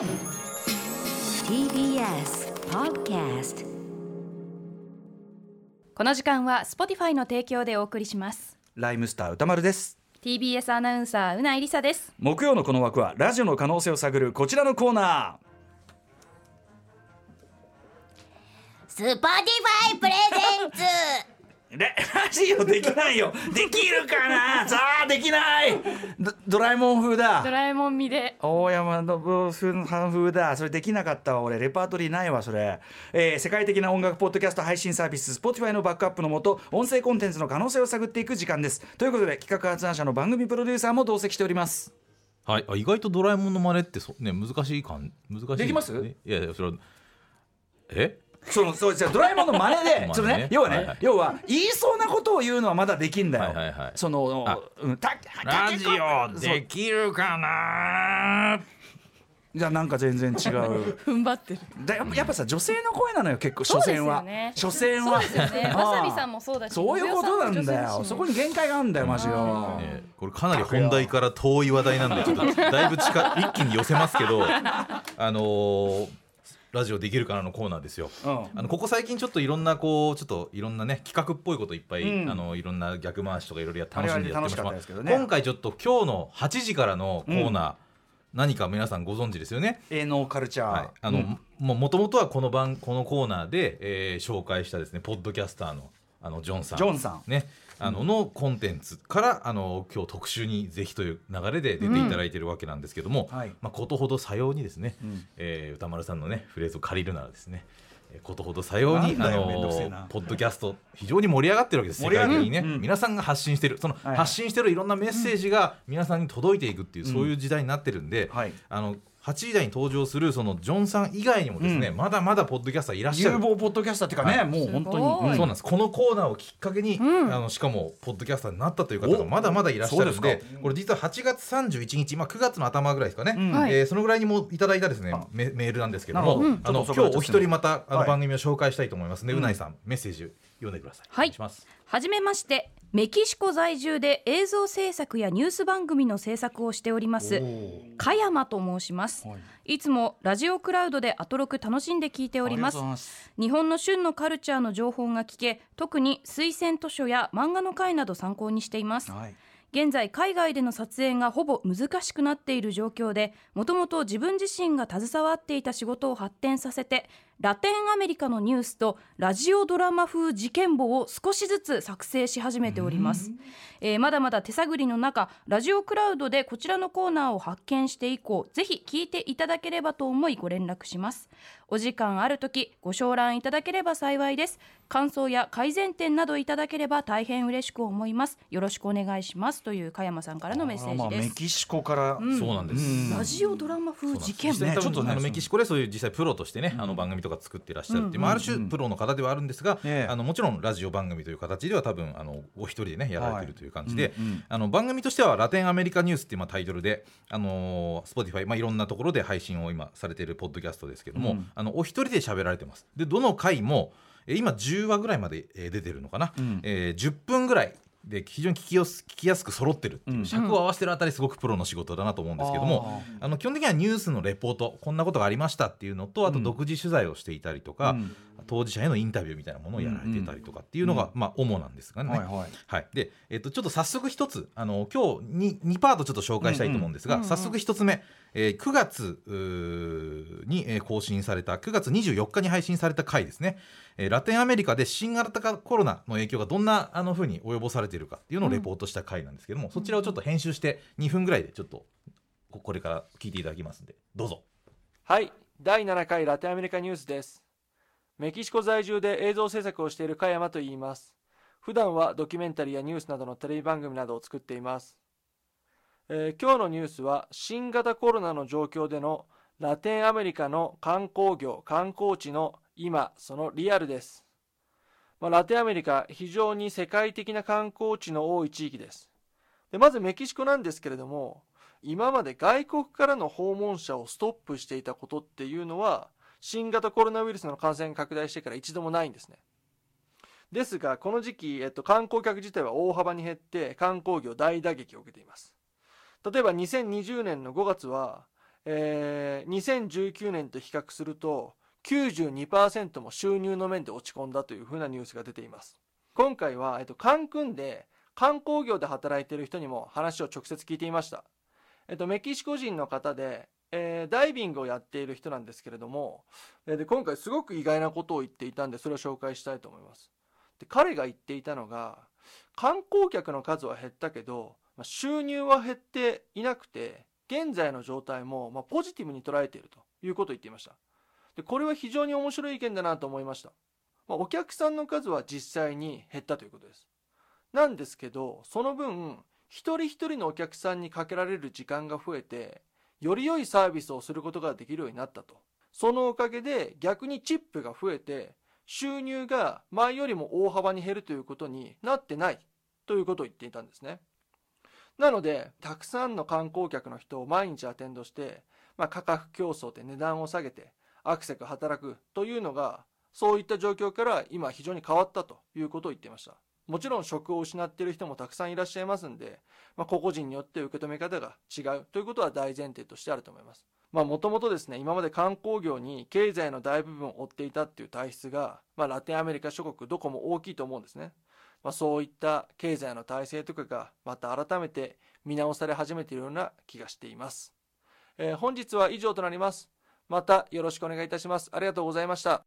TBS Podcast この時間は Spotify の提供でお送りします。ライムスター宇多丸です。TBS アナウンサー宇内梨沙です。木曜のこの枠はラジオの可能性を探るこちらのコーナ Spotify presentsラジオできないよ。できるかな？さあできない。ドドラえもん風ドだラえもん見で。大山の風だ。それできなかったわ俺。レパートリーないわそれ、えー世界的な音楽ポッドキャスト配信サービス Spotify のバックアップのもと音声コンテンツの可能性を探っていく時間です。ということで企画発案者の番組プロデューサーも同席しております。はい、あ意外とドラえもんの真似ってそ、ね、難しい感難しい。できます？ね。いやいやそれはえ？そのそうじゃあドラえもんの真似で 要はね、はいはい。要は言いそうなことを言うのはまだできんだよ、はいはい。はいそのあうんたラジオできるかな？じゃあなんか全然違う。踏ん張ってる。だやっぱやっぱさ女性の声なのよ結構所詮は、所詮は。そうですよね。わさびさんもそうだしそういうことなんだよ。そこに限界があるんだよマジよねこれかなり本題から遠い話題なんでちょっとだいぶ近い一気に寄せますけどあのーラジオできるかなのコーナーですよ。うん。あのここ最近ちょっといろんなこうちょっといろんなね企画っぽいこといっぱい、うん。あのいろんな逆回しとかいろいろや楽しんで。やってますけどね。今回ちょっと今日の8時からのコーナー、何か皆さんご存知ですよね？営農カルチャー、はい、あの、うん。ももともとはこの番このコーナーで、えー紹介したですねポッドキャスターのあのジョンさん。ジョンさん。ねあののコンテンツからあの今日特集にぜひという流れで出ていただいているわけなんですけども、はい。まあ、ことほどさようにですね、ん。えー歌丸さんのねフレーズを借りるならですねえーことほどさようにあのな。ポッドキャスト非常に盛り上がってるわけです世盛り上がる。界的にね、うん。皆さんが発信してるそのはい発信してるいろんなメッセージが皆さんに届いていくっていう、そういう時代になってるんで、はい。あの8時台に登場するそのジョンさん以外にもですね、うん。まだまだポッドキャスターいらっしゃる。有望ポッドキャスターっていうかね、はい。もう本当すごいに、そうなんです。このコーナーをきっかけに、うん。あのしかもポッドキャスターになったという方がお？まだまだいらっしゃるんでこれ実は8月31日、まあ、9月の頭ぐらいですかね、うん。はい。えーそのぐらいにもいただいたですねあ。メメールなんですけども、あの今日お一人またあのはい。番組を紹介したいと思いますので、ううんないさんメッセージ読んでください。はいします。はじめましてメキシコ在住で映像制作やニュース番組の制作をしております。加山と申します、い、つもラジオクラウドでアトロク楽しんで聞いております。日本の旬のカルチャーの情報が聞け特に推薦図書や漫画の会など参考にしています。はい。現在海外での撮影がほぼ難しくなっている状況でもともと自分自身が携わっていた仕事を発展させてラテンアメリカのニュースとラジオドラマ風事件簿を少しずつ作成し始めております、えーまだまだ手探りの中ラジオクラウドでこちらのコーナーを発見して以降ぜひ聞いていただければと思いご連絡します。お時間ある時ご承覧いただければ幸いです。感想や改善点などいただければ大変嬉しく思います。よろしくお願いします。という加山さんからのメッセあまあージですメキシコから、そうなんです、うん。ラジオドラマ風事件簿。実際多分ちょっとねあのメキシコでそういう実際プロとしてね、あの番組とか作ってらっしゃるっていう、まあ、ある種プロの方ではあるんですが、ええ。あのもちろんラジオ番組という形では多分あのお一人でねやられてるという感じで、あの番組としてはラテンアメリカニュースっていうまあタイトルで、あのー、Spotify、まあ、いろんなところで配信を今されているポッドキャストですけども、うんあのお一人で喋られてます。でどの回もえー今10話ぐらいまでえー出てるのかな、うん。えー10分ぐらいで非常に聞きよす聞きやすく揃ってるっていう、うん。尺を合わせてるあたりすごくプロの仕事だなと思うんですけども、あの基本的にはニュースのレポートこんなことがありましたっていうのとあと独自取材をしていたりとか、うん。当事者へのインタビューみたいなものをやられてたりとかっていうのが、まあ、主なんですがね。はいはい。はい、で、えっと、ちょっと早速一つあの今日に2パートちょっと紹介したいと思うんですが、うんうん早速一つ目、えー9月に、えー更新された9月24日に配信された回ですね、えーラテンアメリカで新型コロナの影響がどんなあの風に及ぼされているかっていうのをレポートした回なんですけども、そちらをちょっと編集して2分ぐらいでちょっとここれから聞いていただきますんでどうぞ。はい。第7回ラテンアメリカニュースです。メキシコ在住で映像制作をしている加山と言います。普段はドキュメンタリーやニュースなどのテレビ番組などを作っています、えー今日のニュースは新型コロナの状況でのラテンアメリカの観光業観光地の今そのリアルです、まあ、ラテンアメリカ非常に世界的な観光地の多い地域です。でまずメキシコなんですけれども今まで外国からの訪問者をストップしていたことっていうのは新型コロナウイルスの感染拡大してから一度もないんですね。ですがこの時期、えっと、観光客自体は大幅に減って観光業大打撃を受けています。例えば2020年の5月は、えー2019年と比較すると92%も収入の面で落ち込んだというふうなニュースが出ています。今回は、えっと、カンクンで観光業で働いている人にも話を直接聞いていました、えっと、メキシコ人の方で、えーダイビングをやっている人なんですけれどもえーで今回すごく意外なことを言っていたんでそれを紹介したいと思います。で彼が言っていたのが観光客の数は減ったけど、まあ収入は減っていなくて現在の状態も、まあ、ポジティブに捉えているということを言っていました。でこれは非常に面白い意見だなと思いました、まあ、お客さんの数は実際に減ったということです。なんですけどその分一人一人のお客さんにかけられる時間が増えてより良いサービスをすることができるようになったと。そのおかげで逆にチップが増えて収入が前よりも大幅に減るということになってないということを言っていたんですね。なのでたくさんの観光客の人を毎日アテンドして、まあ、価格競争で値段を下げてアクセク働くというのがそういった状況から今非常に変わったということを言っていました。もちろん職を失っている人もたくさんいらっしゃいますんで、まあ、個々人によって受け止め方が違うということは大前提としてあると思います。まあもともとですね今まで観光業に経済の大部分を追っていたっていう体質が、まあ、ラテンアメリカ諸国どこも大きいと思うんですね。まあ、そういった経済の体制とかがまた改めて見直され始めているような気がしています、えー本日は以上となります。またよろしくお願いいたします。ありがとうございました。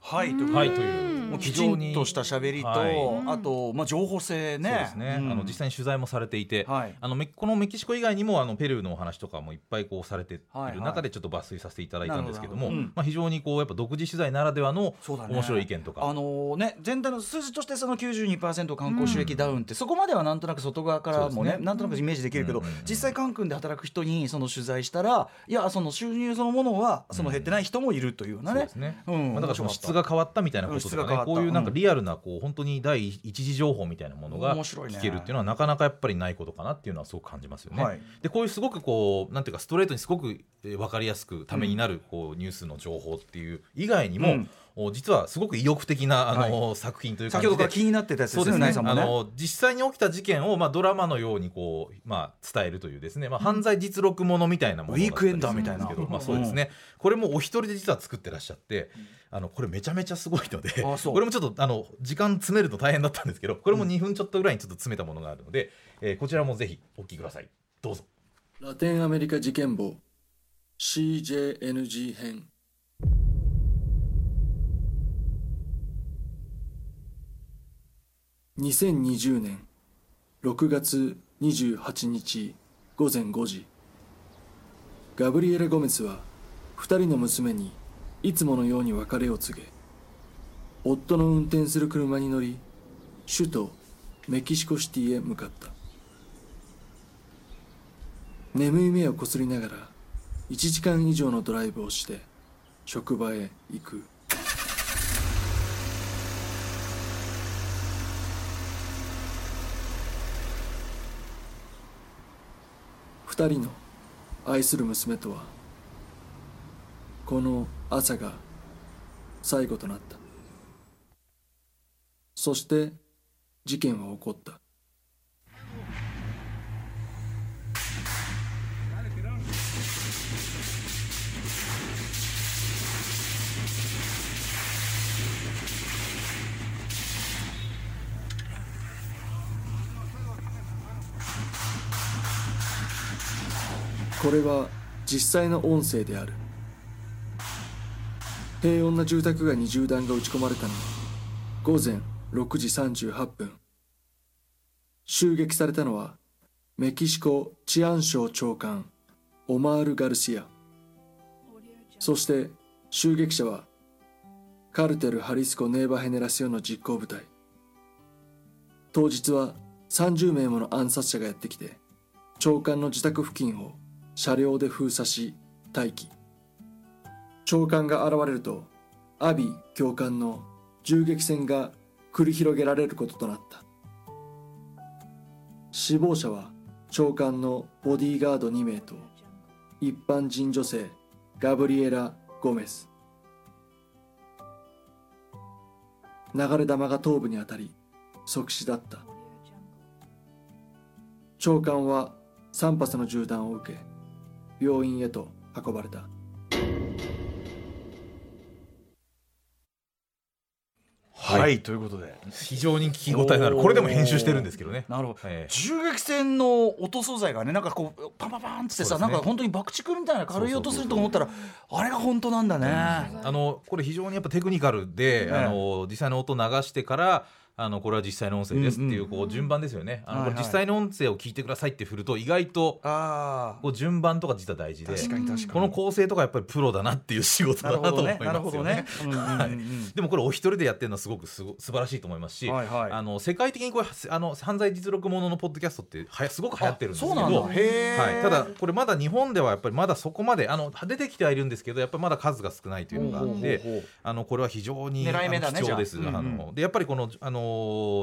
はいというはいとい。うもうきちんとした喋りと、はい。あと、まあ、情報性ね。そうですね、ん。あの実際に取材もされていて、はい。あのメこのメキシコ以外にもあのペルーのお話とかもいっぱいこうされている中でちょっと抜粋させていただいたんですけども、ど。うん。まあ、非常にこうやっぱ独自取材ならではの面白い意見とか、あのね、全体の数字としてその92%観光収益ダウンって、そこまではなんとなく外側からもねね。なんとなくイメージできるけど、うんうんうん実際カンクンで働く人にその取材したらいやその収入そのものはその減ってない人もいるというようなね。そうです。ね、うん。まあ、だからその質が変わったみたいなこととかねこういうなんかリアルなこう本当に第一次情報みたいなものが面白いね。聞けるっていうのはなかなかやっぱりないことかなっていうのはすごく感じますよね。はい。でこういうすごくこうなんていうかストレートにすごくえー分かりやすくためになるこうニュースの情報っていう以外にも、うん。お実はすごく意欲的なあの、作品という感じで先ほどから気になってたやつですね、そうですね。あの実際に起きた事件を、まあ、ドラマのようにこう、まあ、伝えるというですね、まあ、犯罪実録ものみたいなものウィークエンダーみたいな。まあ、そうですね、これもお一人で実は作ってらっしゃって、あのこれめちゃめちゃすごいのでこれもちょっとあの時間詰めると大変だったんですけどこれも2分ちょっとぐらいにちょっと詰めたものがあるので、えーこちらもぜひお聞きください。どうぞ。ラテンアメリカ事件簿 CJNG 編。2020年6月28日午前5時。ガブリエラ・ゴメスは二人の娘にいつものように別れを告げ夫の運転する車に乗り首都メキシコシティへ向かった。眠い目をこすりながら1時間以上のドライブをして職場へ行く。二人の愛する娘とはこの朝が最後となった。そして事件は起こった。これは実際の音声である。平穏な住宅街に銃弾が撃ち込まれたのは午前6時38分。襲撃されたのはメキシコ治安省長官オマール・ガルシア。そして襲撃者はカルテル・ハリスコ・ネーバ・ヘネラシオの実行部隊。当日は30名もの暗殺者がやってきて長官の自宅付近を車両で封鎖し待機。長官が現れるとアビ教官の銃撃戦が繰り広げられることとなった。死亡者は長官のボディーガード2名と一般人女性ガブリエラ・ゴメス。流れ弾が頭部に当たり即死だった。長官は3発の銃弾を受け病院へと運ばれた。はい、ということで。非常に聞き応えのある。これでも編集してるんですけどね。なるほど、ええ。銃撃戦の音素材がねなんかこうパンパンパンってさ、ね。なんか本当に爆竹みたいな軽い音すると思ったらあれが本当なんだね、あのこれ非常にやっぱテクニカルで、ねあの実際の音流してからあのこれは実際の音声ですっていうこう順番ですよね。実際の音声を聞いてくださいって振ると意外とこう順番とか実は大事でこの構成とかやっぱりプロだなっていう仕事なだなと思いますよね。でもこれお一人でやってるのはすごくすご素晴らしいと思いますし、はいはい。あの世界的にこれあの犯罪実録もののポッドキャストってはやすごく流行ってるんですけどはい、ただこれまだ日本ではやっぱりまだそこまであの出てきてはいるんですけどやっぱりまだ数が少ないというのがあってあのこれは非常に狙い目だね貴重です。あ。のでやっぱりこのあの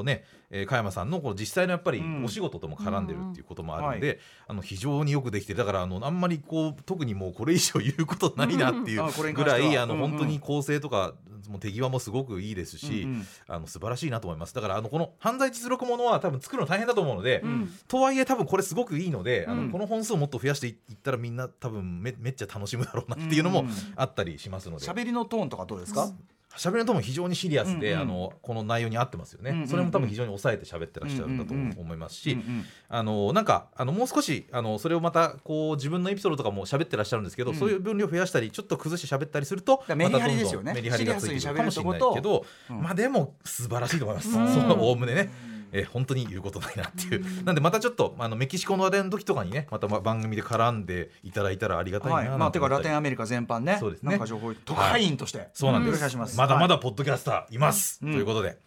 ね、えー加山さんのこの実際のやっぱりうん。お仕事とも絡んでるっていうこともあるんで、あの非常によくできてだからあのあんまりこう特にもうこれ以上言うことないなっていうぐらいあのうんうん。本当に構成とかもう手際もすごくいいですし、うんうん。あの素晴らしいなと思います。だからあのこの犯罪実録ものは多分作るの大変だと思うので、ん。とはいえ多分これすごくいいので、あうん。のこの本数をもっと増やしていったらみんな多分めめっちゃ楽しむだろうなっていうのもうんうん。あったりしますので。喋りのトーンとかどうですか、喋りのとも非常にシリアスで、うんうん。あのこの内容に合ってますよね、うんうんうん。それも多分非常に抑えて喋ってらっしゃるんだとうんうんうん思いますし、うんうんあのなんかあのもう少しあのそれをまたこう自分のエピソードとかも喋ってらっしゃるんですけど、うん。そういう分量増やしたりちょっと崩して喋ったりするとらメリハリですよねまたどんどんメリハリがついてくるかもしれないけど、うんまあでも素晴らしいと思います、うん。そのおおむねね。えー本当に言うことないなっていう、なんでまたちょっとあのメキシコの話題の時とかにねまたま番組で絡んでいただいたらありがたいなはい、まあ、てかラテンアメリカ全般ねそうですね。なんか情報特派員として、そうなんです。まだまだはいポッドキャスターいます、うん。ということで。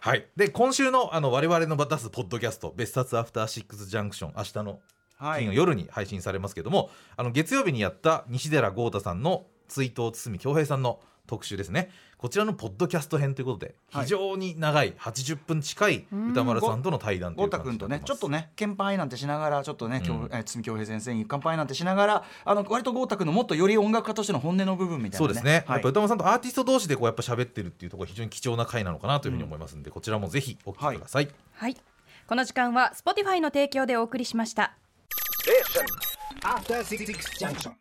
はい、で今週のあの我々の出すポッドキャスト「別冊アフターシックスジャンクション」明日のはい。金曜夜に配信されますけども、あの月曜日にやった西寺豪太さんの追悼堤恭平さんの特集ですね。こちらのポッドキャスト編ということではい。非常に長い80分近い歌丸さんとの対談とい豪う感じ太君とねちょっとね献杯なんてしながらちょっとね、うん。今日え堤恭平先生に乾杯なんてしながらあの割と豪太君のもっとより音楽家としての本音の部分みたいな、ね、そうですね、はい。やっぱ歌丸さんとアーティスト同士でこうやっぱ喋ってるっていうところが非常に貴重な回なのかなというふうに思いますんで、こちらもぜひお聞きください。はい。この時間は Spotify の提供でお送りしました。After Six Junction.